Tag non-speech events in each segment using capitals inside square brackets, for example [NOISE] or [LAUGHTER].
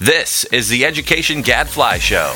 This is the Education Gadfly Show.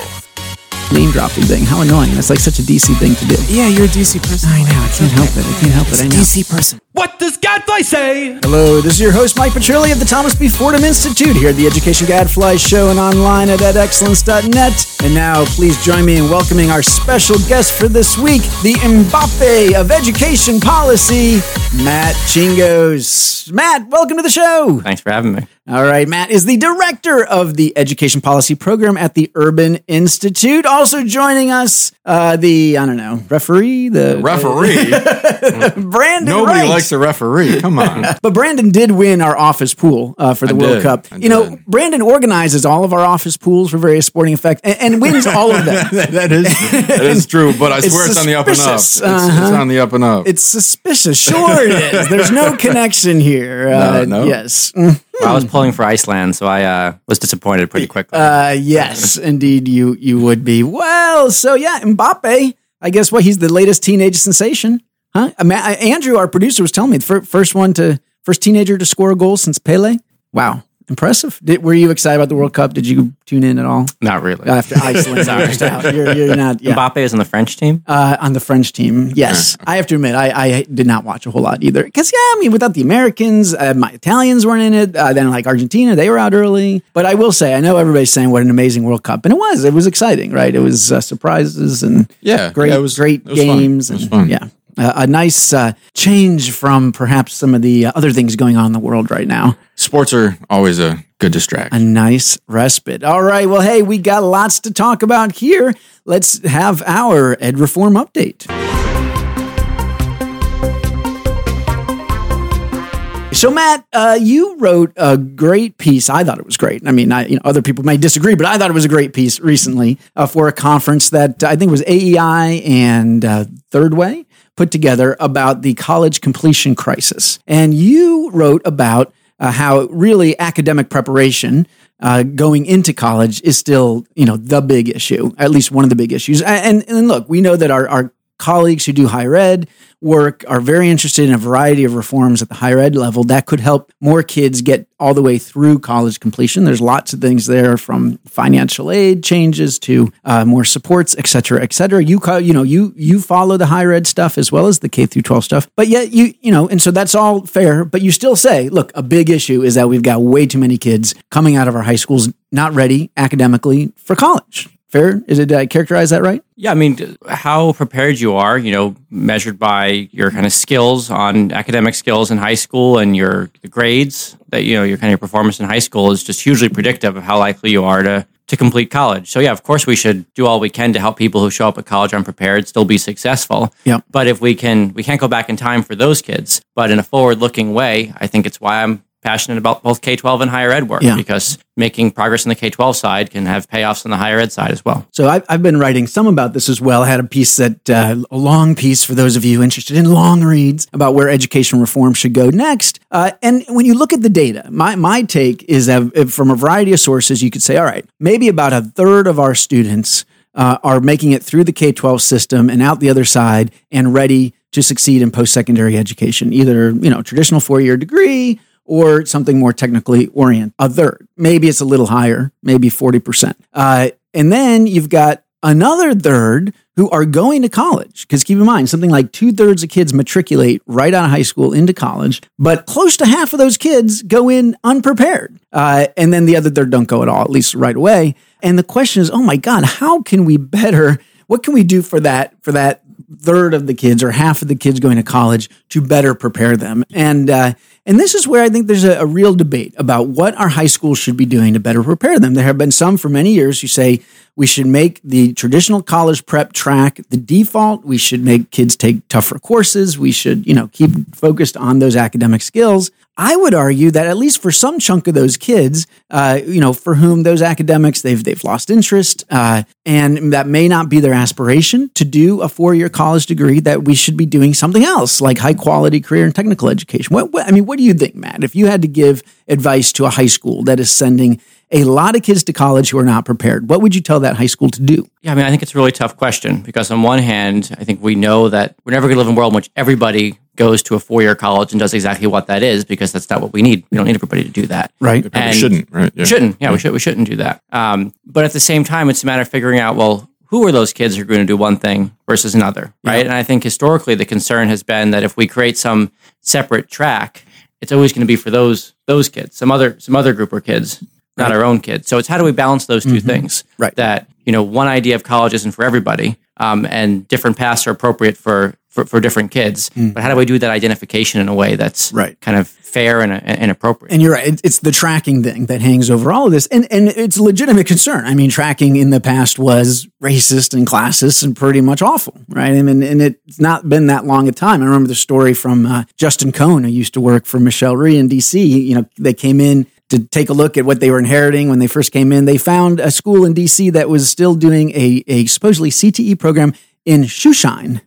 name dropping thing. How annoying. That's like such a DC thing to do. Yeah, you're a DC person. I know. I can't help it. I can't help it. I know. DC person. What does Gadfly say? Hello, this is your host, Mike Petrilli of the Thomas B. Fordham Institute here at the Education Gadfly Show and online at edexcellence.net. And now, please join me in welcoming our special guest for this week, the Mbappe of Education Policy, Matt Chingos. Matt, welcome to the show. Thanks for having me. All right, Matt is the director of the Education Policy Program at the Urban Institute. Also joining us, uh, the I don't know referee, the Referee? [LAUGHS] Brandon. Nobody Wright. likes a referee. Come on. [LAUGHS] But Brandon did win our office pool uh, for the I World did. Cup. I You know. Brandon organizes all of our office pools for various sporting effects and, and wins all of them. [LAUGHS] that, that is that is true, but I swear it's on the up and up. It's, Uh-huh. on the up and up. It's suspicious. Sure, it is. There's no connection here. Uh, no. Yes. Mm. Well, I was pulling for Iceland, so I uh, was disappointed pretty quickly. Uh, yes, [LAUGHS] indeed, you you would be. Well, so yeah, Mbappe. I guess what he's the latest teenage sensation, huh? I mean, I- Andrew, our producer, was telling me the fir- first one to first teenager to score a goal since Pele. Wow, impressive. Did, were you excited about the World Cup? Did you tune in at all Not really. after Iceland? finished [LAUGHS] out? You're, you're not. Yeah. Mbappe is on the French team. Uh, on the French team, yes, I have to admit, I, I did not watch a whole lot either. Because yeah, I mean, without the Americans, uh, my Italians weren't in it. Uh, then like Argentina, they were out early. But I will say, I know everybody's saying what an amazing World Cup, and it was. It was exciting, right? It was uh, surprises and Yeah, great, yeah, it was- great it was fun. games, It was and fun. yeah. Uh, a nice uh, change from perhaps some of the uh, other things going on in the world right now. Sports are always a good distraction. A nice respite. All right. Well, hey, we got lots to talk about here. Let's have our Ed Reform update. So, Matt, uh, you wrote a great piece. I thought it was great. I mean, I, you know, other people may disagree, but I thought it was a great piece recently uh, for a conference that I think was AEI and uh, Third Way put together about the college completion crisis. And you wrote about uh, how really academic preparation uh, going into college is still, you know, the big issue, at least one of the big issues. And, and look, we know that our, our colleagues who do higher ed work are very interested in a variety of reforms at the higher ed level that could help more kids get all the way through college completion. There's lots of things there from financial aid changes to uh, more supports, et cetera, et cetera. You, you know, you, you follow the higher ed stuff as well as the K through 12 stuff, but yet you, you know, and so that's all fair, but you still say, look, a big issue is that we've got way too many kids coming out of our high schools not ready academically for college. Fair? Is it, did I characterize that right? Yeah, I mean, how prepared you are, you know, measured by your kind of skills on academic skills in high school and your the grades that, you know, your kind of performance in high school is just hugely predictive of how likely you are to to complete college. So yeah, of course we should do all we can to help people who show up at college unprepared still be successful. Yeah. But if we can we can't go back in time for those kids, but in a forward-looking way, I think it's why I'm passionate about both K-12 and higher ed work Yeah. because making progress on the K-12 side can have payoffs on the higher ed side as well. So I've, I've been writing some about this as well. I had a piece that, uh, a long piece for those of you interested in long reads about where education reform should go next. Uh, and when you look at the data, my, my take is that from a variety of sources, you could say, all right, maybe about a third of our students uh, are making it through the K 12 system and out the other side and ready to succeed in post secondary education, either, you know, traditional four year degree or something more technically oriented. A third. Maybe it's a little higher, maybe 40%. Uh, and then you've got another third who are going to college. Because keep in mind, something like two thirds of kids matriculate right out of high school into college, but close to half of those kids go in unprepared. Uh, and then the other third don't go at all, at least right away. And the question is, oh my God, how can we better? What can we do for that for that third of the kids or half of the kids going to college to better prepare them? And uh, and this is where I think there's a, a real debate about what our high schools should be doing to better prepare them. There have been some for many years who say we should make the traditional college prep track the default. We should make kids take tougher courses. We should, you know, keep focused on those academic skills. I would argue that at least for some chunk of those kids, uh, you know, for whom those academics they've they've lost interest, uh, and that may not be their aspiration to do a four year college degree, that we should be doing something else like high quality career and technical education. What, what I mean, what do you think, Matt? If you had to give advice to a high school that is sending a lot of kids to college who are not prepared, what would you tell that high school to do? Yeah, I mean, I think it's a really tough question because on one hand, I think we know that we're never going to live in a world in which everybody goes to a four year college and does exactly what that is because that's not what we need. We don't need everybody to do that. Right. They probably And- shouldn't, right? Yeah. Shouldn't. Yeah, we should. We shouldn't do that. Um, but at the same time, it's a matter of figuring out well, who are those kids who are going to do one thing versus another, right? And I think historically, the concern has been that if we create some separate track, it's always going to be for those those kids, some other some other group of kids, not our own kids. So it's how do we balance those 2 things? Mm-hmm. Right. That you know, one idea of college isn't for everybody, um, and different paths are appropriate for. For, for different kids, but how do we do that identification in a way that's Mm. Right. kind of fair and, and appropriate? And you're right. It's the tracking thing that hangs over all of this. And, and it's a legitimate concern. I mean, tracking in the past was racist and classist and pretty much awful, right? I mean, and it's not been that long a time. I remember the story from uh, Justin Cohn, who used to work for Michelle Rhee in DC. You know, they came in to take a look at what they were inheriting when they first came in. They found a school in DC that was still doing a, a supposedly CTE program in shoeshine.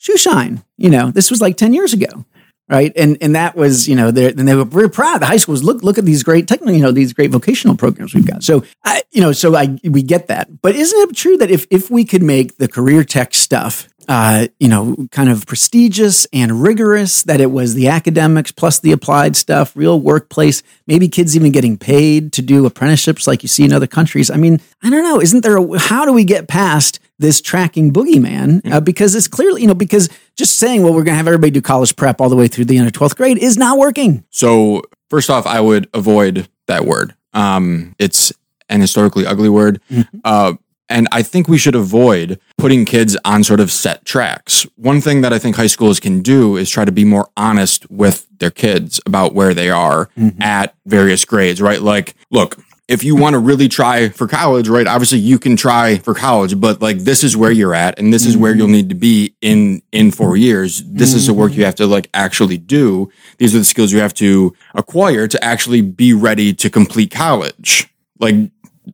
Shoeshine, you know, this was like 10 years ago right? And and that was you know and they were very proud. The high schools look look at these great technical you know these great vocational programs we've got. So I you know so I we get that, but isn't it true that if if we could make the career tech stuff uh, you know, kind of prestigious and rigorous, that it was the academics plus the applied stuff, real workplace, maybe kids even getting paid to do apprenticeships like you see in other countries. I mean, I don't know. Isn't there a, how do we get past this tracking boogeyman? Uh, because it's clearly, you know, because just saying, well, we're going to have everybody do college prep all the way through the end of 12th grade is not working. So first off, I would avoid that word. Um, it's an historically ugly word. Uh, and I think we should avoid putting kids on sort of set tracks. One thing that I think high schools can do is try to be more honest with their kids about where they are mm-hmm. at various grades, right? Like, look, if you want to really try for college, right? Obviously you can try for college, but like this is where you're at and this is where mm-hmm. you'll need to be in in 4 years. This is the work you mm-hmm. have to like actually do. These are the skills you have to acquire to actually be ready to complete college. Like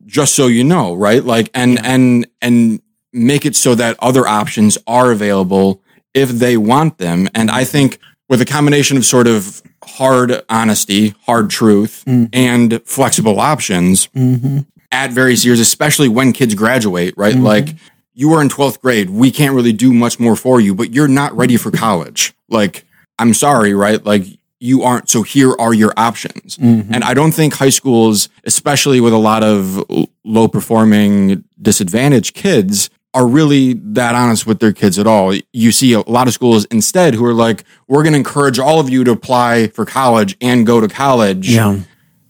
just so you know, right? Like and and and make it so that other options are available if they want them. And I think with a combination of sort of hard honesty, hard truth, mm. and flexible options mm-hmm. at various years, especially when kids graduate, right? Mm-hmm. Like you are in 12th grade, we can't really do much more for you, but you're not ready for college. Like, I'm sorry, right? Like you aren't. So here are your options. Mm-hmm. And I don't think high schools, especially with a lot of low performing disadvantaged kids, are really that honest with their kids at all. You see a lot of schools instead who are like, we're going to encourage all of you to apply for college and go to college. Yeah.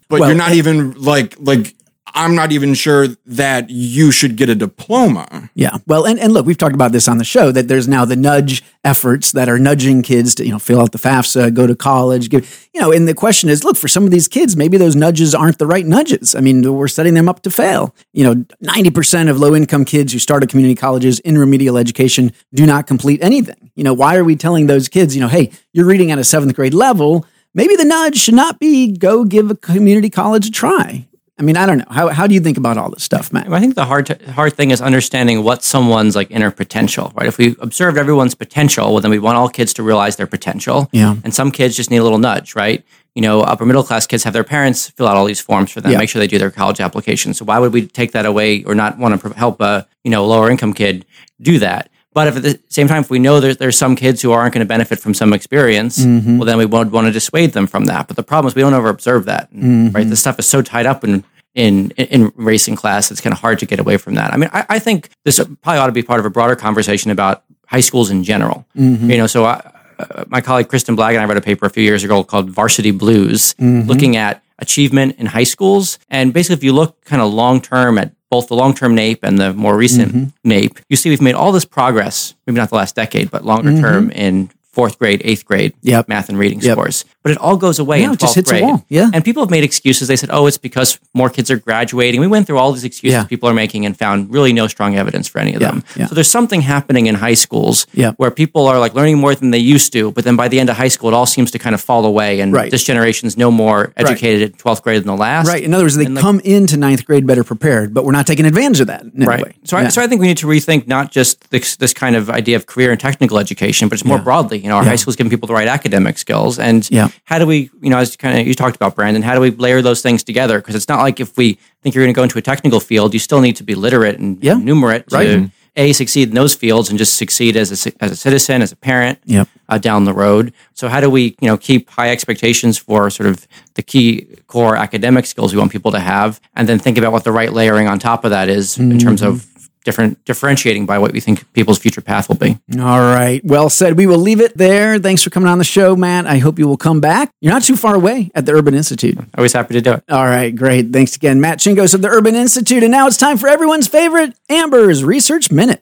But Well, you're not even like, like, I'm not even sure that you should get a diploma. Yeah. Well, and, and look, we've talked about this on the show that there's now the nudge efforts that are nudging kids to, you know, fill out the FAFSA, go to college, give, you know, and the question is, look, for some of these kids, maybe those nudges aren't the right nudges. I mean, we're setting them up to fail. You know, 90% of low income kids who start at community colleges in remedial education do not complete anything. You know, why are we telling those kids, you know, hey, you're reading at a seventh grade level? Maybe the nudge should not be go give a community college a try. I mean, I don't know. How, how do you think about all this stuff, Matt? I think the hard t- hard thing is understanding what someone's like inner potential, right? If we observed everyone's potential, well, then we want all kids to realize their potential. Yeah. And some kids just need a little nudge, right? You know, upper middle class kids have their parents fill out all these forms for them, Yeah. make sure they do their college application. So why would we take that away or not want to help a you know lower income kid do that? But if at the same time, if we know there's, there's some kids who aren't going to benefit from some experience, Mm-hmm. well, then we would want to dissuade them from that. But the problem is we don't ever observe that, Mm-hmm. right? This stuff is so tied up in in in racing class, it's kind of hard to get away from that. I mean, I, I think this probably ought to be part of a broader conversation about high schools in general. Mm-hmm. You know, so I, uh, my colleague Kristin Blagg and I wrote a paper a few years ago called Varsity Blues, Mm-hmm. looking at achievement in high schools. And basically, if you look kind of long term at both the long term NAEP and the more recent Mm-hmm. NAEP, you see we've made all this progress, maybe not the last decade, but longer term in fourth grade, eighth grade. Yep. math and reading Yep. scores. But it all goes away Yeah, in it just 12th hits a grade. wall. Yeah. And people have made excuses. They said, oh, it's because more kids are graduating. We went through all these excuses Yeah. people are making and found really no strong evidence for any of Yeah, them. So there's something happening in high schools where people are like learning more than they used to, but then by the end of high school, it all seems to kind of fall away. And Right. this generation's no more educated in 12th grade than the last. Right. In other words, they And, like- come into ninth grade better prepared, but we're not taking advantage of that. Right. way. So. I, so I think we need to rethink not just this, this kind of idea of career and technical education, but it's more broadly. You know, our high schools giving people the right academic skills, and Yeah. how do we, you know, as kind of you talked about, Brandon, how do we layer those things together? Because it's not like if we think you're going to go into a technical field, you still need to be literate and Yeah. numerate to, Right. a succeed in those fields and just succeed as a, as a citizen, as a parent Yep. uh, down the road. So how do we you know keep high expectations for sort of the key core academic skills we want people to have, and then think about what the right layering on top of that is in terms of different differentiating by what we think people's future path will be. All right. Well said. We will leave it there. Thanks for coming on the show, Matt. I hope you will come back. You're not too far away at the Urban Institute. Always happy to do it. All right, great. Thanks again, Matt Chingos of the Urban Institute. And now it's time for everyone's favorite Amber's Research Minute.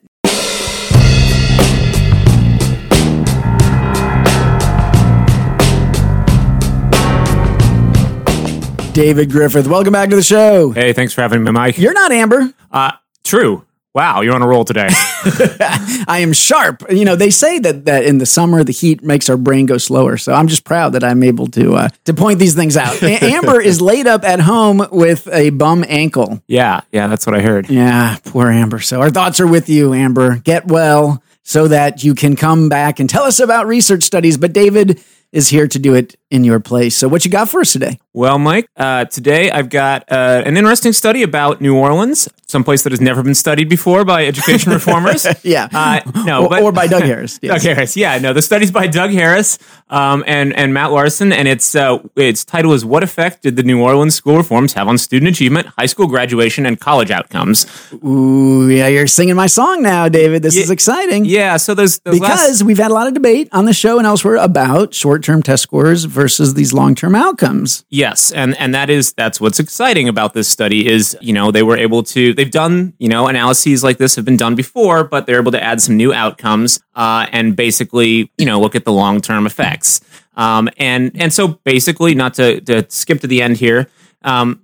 David Griffith, welcome back to the show. Hey, thanks for having me, Mike. You're not Amber. Uh, true. Wow, you're on a roll today. [LAUGHS] I am sharp. You know, they say that that in the summer the heat makes our brain go slower. So I'm just proud that I'm able to uh, to point these things out. A- [LAUGHS] Amber is laid up at home with a bum ankle. yeah, yeah, that's what I heard. Yeah, poor Amber. So our thoughts are with you, Amber. Get well so that you can come back and tell us about research studies. But David is here to do it in your place. So what you got for us today? Well, Mike, uh, today I've got uh, an interesting study about New Orleans, someplace that has never been studied before by education [LAUGHS] reformers. Yeah. Uh, no, or, but or by Doug Harris. [LAUGHS] Yes. Doug Harris. Yeah, no, the study's by Doug Harris um, and and Matt Larsen, and its uh, its title is "What effect did the New Orleans school reforms have on student achievement, high school graduation, and college outcomes?" Ooh, yeah, you're singing my song now, David. This Yeah. is exciting. Yeah, so those, those Because last- we've had a lot of debate on the show and elsewhere about short-term test scores versus these long-term outcomes. Yes, and and that is that's what's exciting about this study is you know they were able to they've done you know analyses like this have been done before, but they're able to add some new outcomes uh, and basically you know look at the long term effects. Um, and and so basically, not to, to skip to the end here, um,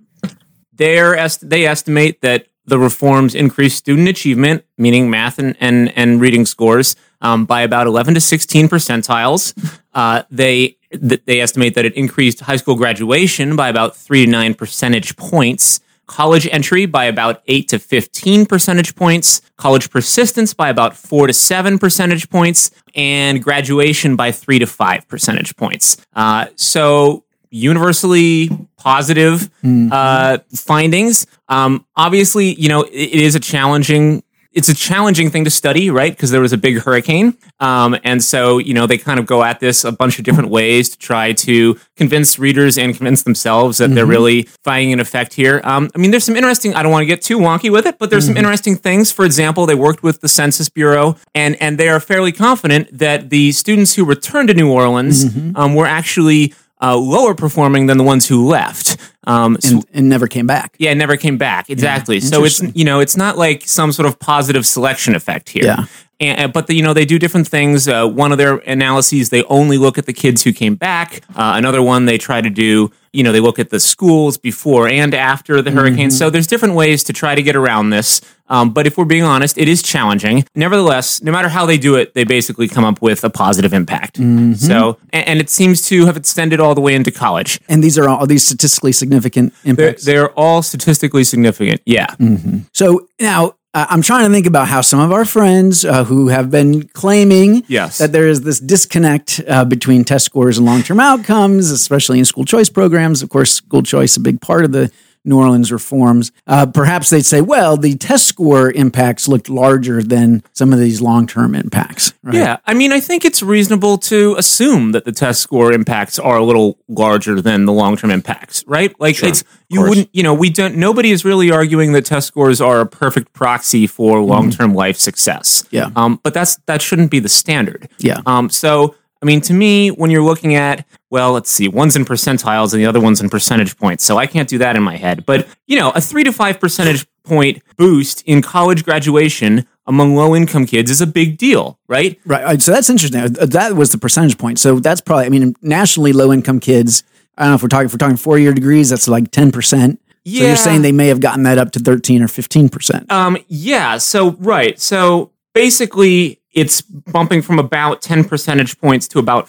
est- they estimate that the reforms increase student achievement, meaning math and and, and reading scores, um, by about 11 to 16 percentiles. Uh, they th- they estimate that it increased high school graduation by about three to nine percentage points. College entry by about 8 to 15 percentage points, college persistence by about 4 to 7 percentage points, and graduation by 3 to 5 percentage points. Uh, so, universally positive uh, findings. Um, obviously, you know, it, it is a challenging. It's a challenging thing to study, right? Because there was a big hurricane, um, and so you know they kind of go at this a bunch of different ways to try to convince readers and convince themselves that they're really finding an effect here. Um, I mean, there's some interesting. I don't want to get too wonky with it, but there's some interesting things. For example, they worked with the Census Bureau, and and they are fairly confident that the students who returned to New Orleans um, were actually uh, lower performing than the ones who left. Um, so- And, and never came back. yeah, never came back. Exactly. so it's you know it's not like some sort of positive selection effect here. Yeah. And, but the, you know they do different things. Uh, one of their analyses they only look at the kids who came back. Uh, another one they try to do you know they look at the schools before and after the hurricane. Mm-hmm. So there's different ways to try to get around this. Um, but if we're being honest, it is challenging. Nevertheless, no matter how they do it, they basically come up with a positive impact. Mm-hmm. So and, and it seems to have extended all the way into college. And these are all these statistically significant They're, impacts. they're all statistically significant. Yeah. Mm-hmm. So now uh, I'm trying to think about how some of our friends uh, who have been claiming Yes. that there is this disconnect uh, between test scores and long term outcomes, especially in school choice programs. Of course, school choice a big part of the New Orleans reforms. Uh, perhaps they'd say, well, the test score impacts looked larger than some of these long term impacts. Right? Yeah, I mean, I think it's reasonable to assume that the test score impacts are a little larger than the long term impacts, right? Like it's you wouldn't, you know, we don't. Nobody is really arguing that test scores are a perfect proxy for long term life success. Yeah. um, but that's that shouldn't be the standard. Yeah. Um, so I mean, to me, when you're looking at well, let's see, one's in percentiles and the other one's in percentage points, so I can't do that in my head. But you know, a three to five percentage point boost in college graduation among low income kids is a big deal, right? Right. So that's interesting. Uh, That was the percentage point. So that's probably, I mean, nationally low income kids, I don't know if we're talking, if we're talking four year degrees, that's like 10%. Yeah. So you're saying they may have gotten that up to 13 or 15%. Um, yeah. So right. So basically, it's bumping from about ten percentage points to about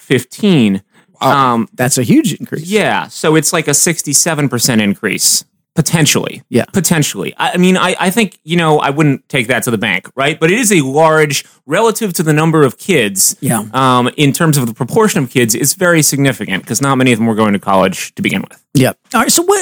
fifteen. Um, That's a huge increase. yeah. So it's like a sixty-seven percent increase. Potentially. Yeah. Potentially. I, I mean, I, I think, you know, I wouldn't take that to the bank, right? But it is a large, relative to the number of kids, Yeah. um, in terms of the proportion of kids, it's very significant because not many of them were going to college to begin with. Yeah. All right. So what,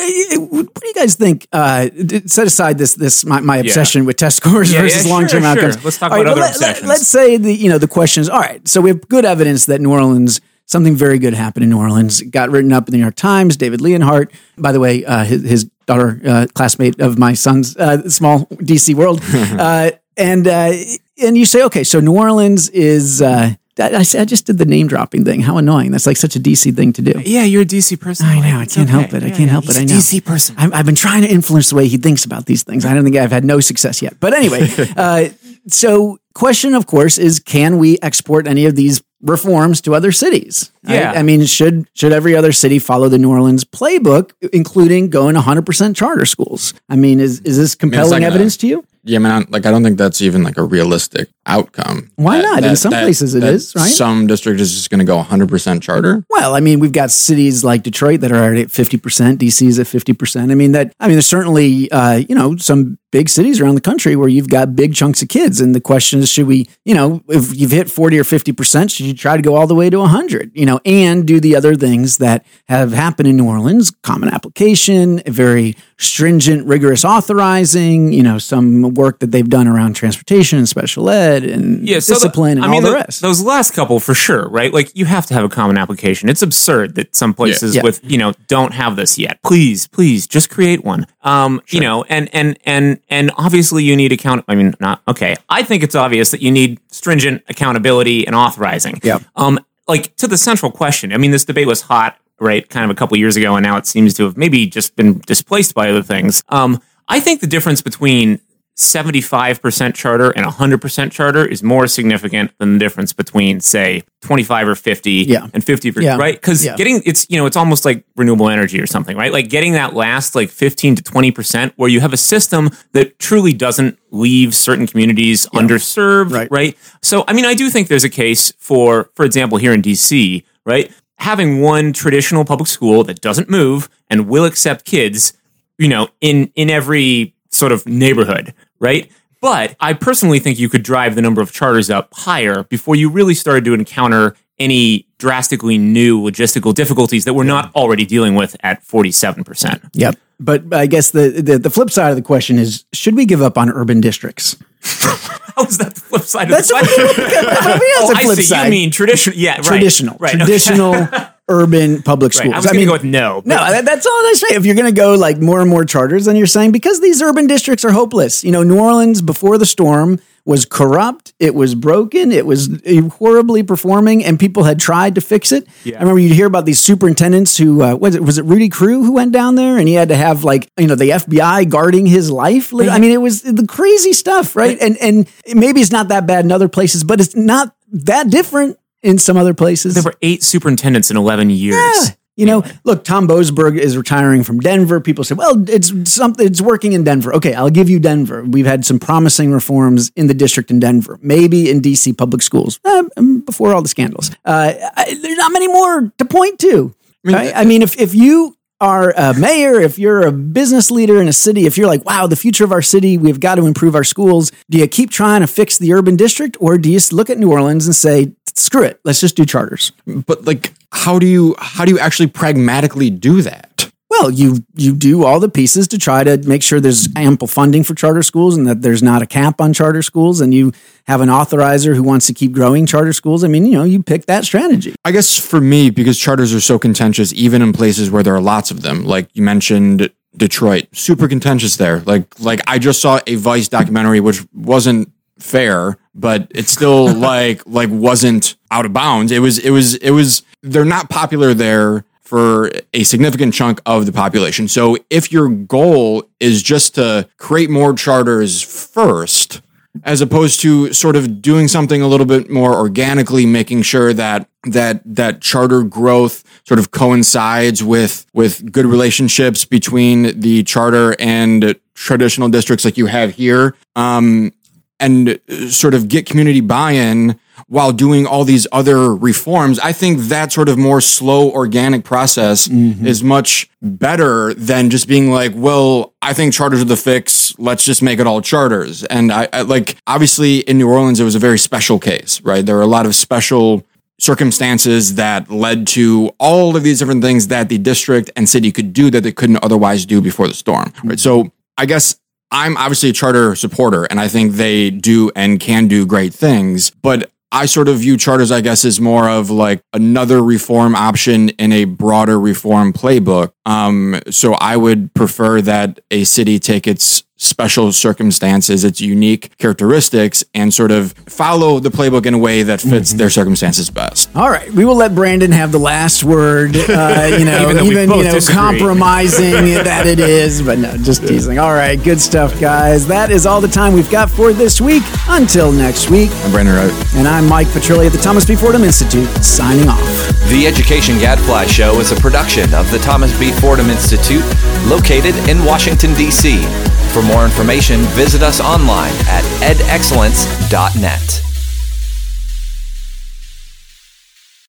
what do you guys think? Uh, set aside this this my, my obsession with test scores Yeah, versus yeah, long term sure, outcomes. sure. Let's talk All about but other obsessions. Let, us say the you know the question is all right. So we have good evidence that New Orleans something very good happened in New Orleans. It got written up in the New York Times. David Leonhardt, by the way, uh, his, his daughter, uh, classmate of my son's uh, small DC world, [LAUGHS] uh, and uh, and you say okay, so New Orleans is. Uh, I, I, I just did the name dropping thing. How annoying! That's like such a DC thing to do. Yeah, you're a DC person. I know. I can't help it. I can't help it. I know. DC person. I'm, I've been trying to influence the way he thinks about these things. I don't think I've had no success yet. But anyway, [LAUGHS] uh, so question, of course, is can we export any of these reforms to other cities? right? Yeah. I mean, should should every other city follow the New Orleans playbook, including going 100% charter schools? I mean, is is this compelling not gonna- evidence to you? Yeah, i man. Like, I don't think that's even like a realistic outcome. Why not? In some places it is, right? Some district is just going to go 100% charter. Well, I mean, we've got cities like Detroit that are already at fifty percent. DC is at fifty percent. I mean, that. I mean, there's certainly, uh, you know, some big cities around the country where you've got big chunks of kids, and the question is, should we, you know, if you've hit forty or fifty percent, should you try to go all the way to hundred? You know, and do the other things that have happened in New Orleans: common application, a very stringent, rigorous authorizing. You know, some work that they've done around transportation and special ed and yeah, so the- discipline and I mean, all the tho- rest. Those last couple for sure, right? Like you have to have a common application. It's absurd that some places Yeah. with you know don't have this yet. Please, please, just create one. Um, you know, and and and and obviously you need account. I mean, not okay. I think it's obvious that you need stringent accountability and authorizing. Yeah. Um, like to the central question. I mean, this debate was hot, right? Kind of a couple years ago, and now it seems to have maybe just been displaced by other things. Um, I think the difference between 75% charter and 100% charter is more significant than the difference between say 25 or 50 Yeah. and 50 per- Yeah. right cuz Yeah. getting it's you know it's almost like renewable energy or something right like getting that last like 15 to 20% where you have a system that truly doesn't leave certain communities underserved Right. right so i mean i do think there's a case for for example here in DC right having one traditional public school that doesn't move and will accept kids you know in in every sort of neighborhood right but i personally think you could drive the number of charters up higher before you really started to encounter any drastically new logistical difficulties that we're not already dealing with at 47% Yep. But I guess the, the the flip side of the question is: Should we give up on urban districts? [LAUGHS] how is that the flip side That's of the question [LAUGHS] I mean, that's oh, a I flip see side. you mean traditional yeah right. traditional, right okay. [LAUGHS] urban public right. schools. i was gonna go with no no, that- that's all I say. If you're going to go like more and more charters, then you're saying because these urban districts are hopeless. You know, New Orleans before the storm was corrupt. It was broken. It was horribly performing, and people had tried to fix it. Yeah. I remember you'd hear about these superintendents who uh, was it was it Rudy Crew who went down there, and he had to have like you know the FBI guarding his life. I mean, it was the crazy stuff, right? And and maybe it's not that bad in other places, but it's not that different in some other places. there were eight superintendents in 11 years Yeah. You know, look, Tom Boasberg is retiring from Denver. People say, well, it's something, it's working in Denver. Okay, I'll give you Denver. We've had some promising reforms in the district in Denver, maybe in DC public schools uh, before all the scandals. Uh, I, there's not many more to point to. right? I mean, if, if you are a mayor, if you're a business leader in a city, if you're like, wow, the future of our city, we've got to improve our schools, do you keep trying to fix the urban district or do you look at New Orleans and say, screw it, let's just do charters? But like, how do you how do you actually pragmatically do that? Well, you you do all the pieces to try to make sure there's ample funding for charter schools and that there's not a cap on charter schools and you have an authorizer who wants to keep growing charter schools. I mean, you know, you pick that strategy. I guess for me, because charters are so contentious, even in places where there are lots of them, like you mentioned Detroit, super contentious there. Like like I just saw a Vice documentary which wasn't fair, but it still [LAUGHS] like like wasn't out of bounds. It was it was it was they're not popular there for a significant chunk of the population. So if your goal is just to create more charters first, as opposed to sort of doing something a little bit more organically, making sure that that that charter growth sort of coincides with with good relationships between the charter and traditional districts like you have here. Um, and uh, sort of get community buy-in while doing all these other reforms. I think that sort of more slow, organic process is much better than just being like, well, I think charters are the fix. Let's just make it all charters. And I, I like, obviously in New Orleans, it was a very special case, right? There were a lot of special circumstances that led to all of these different things that the district and city could do that they couldn't otherwise do before the storm. Right. So I guess I'm obviously a charter supporter and I think they do and can do great things, but I sort of view charters, I guess, as more of like another reform option in a broader reform playbook. Um, so I would prefer that a city take its special circumstances, its unique characteristics, and sort of follow the playbook in a way that fits their circumstances best. All right, we will let Brandon have the last word. Uh, [LAUGHS] you know, Even even, you know, disagree. compromising [LAUGHS] that it is, but no, just teasing. All right, good stuff, guys. That is all the time we've got for this week. Until next week, I'm Brandon Wright. and I'm Mike Petrilli at the Thomas B. Fordham Institute, signing off. The Education Gadfly Show is a production of the Thomas B. Fordham Institute, located in Washington, D.C. For more information, visit us online at edexcellence.net.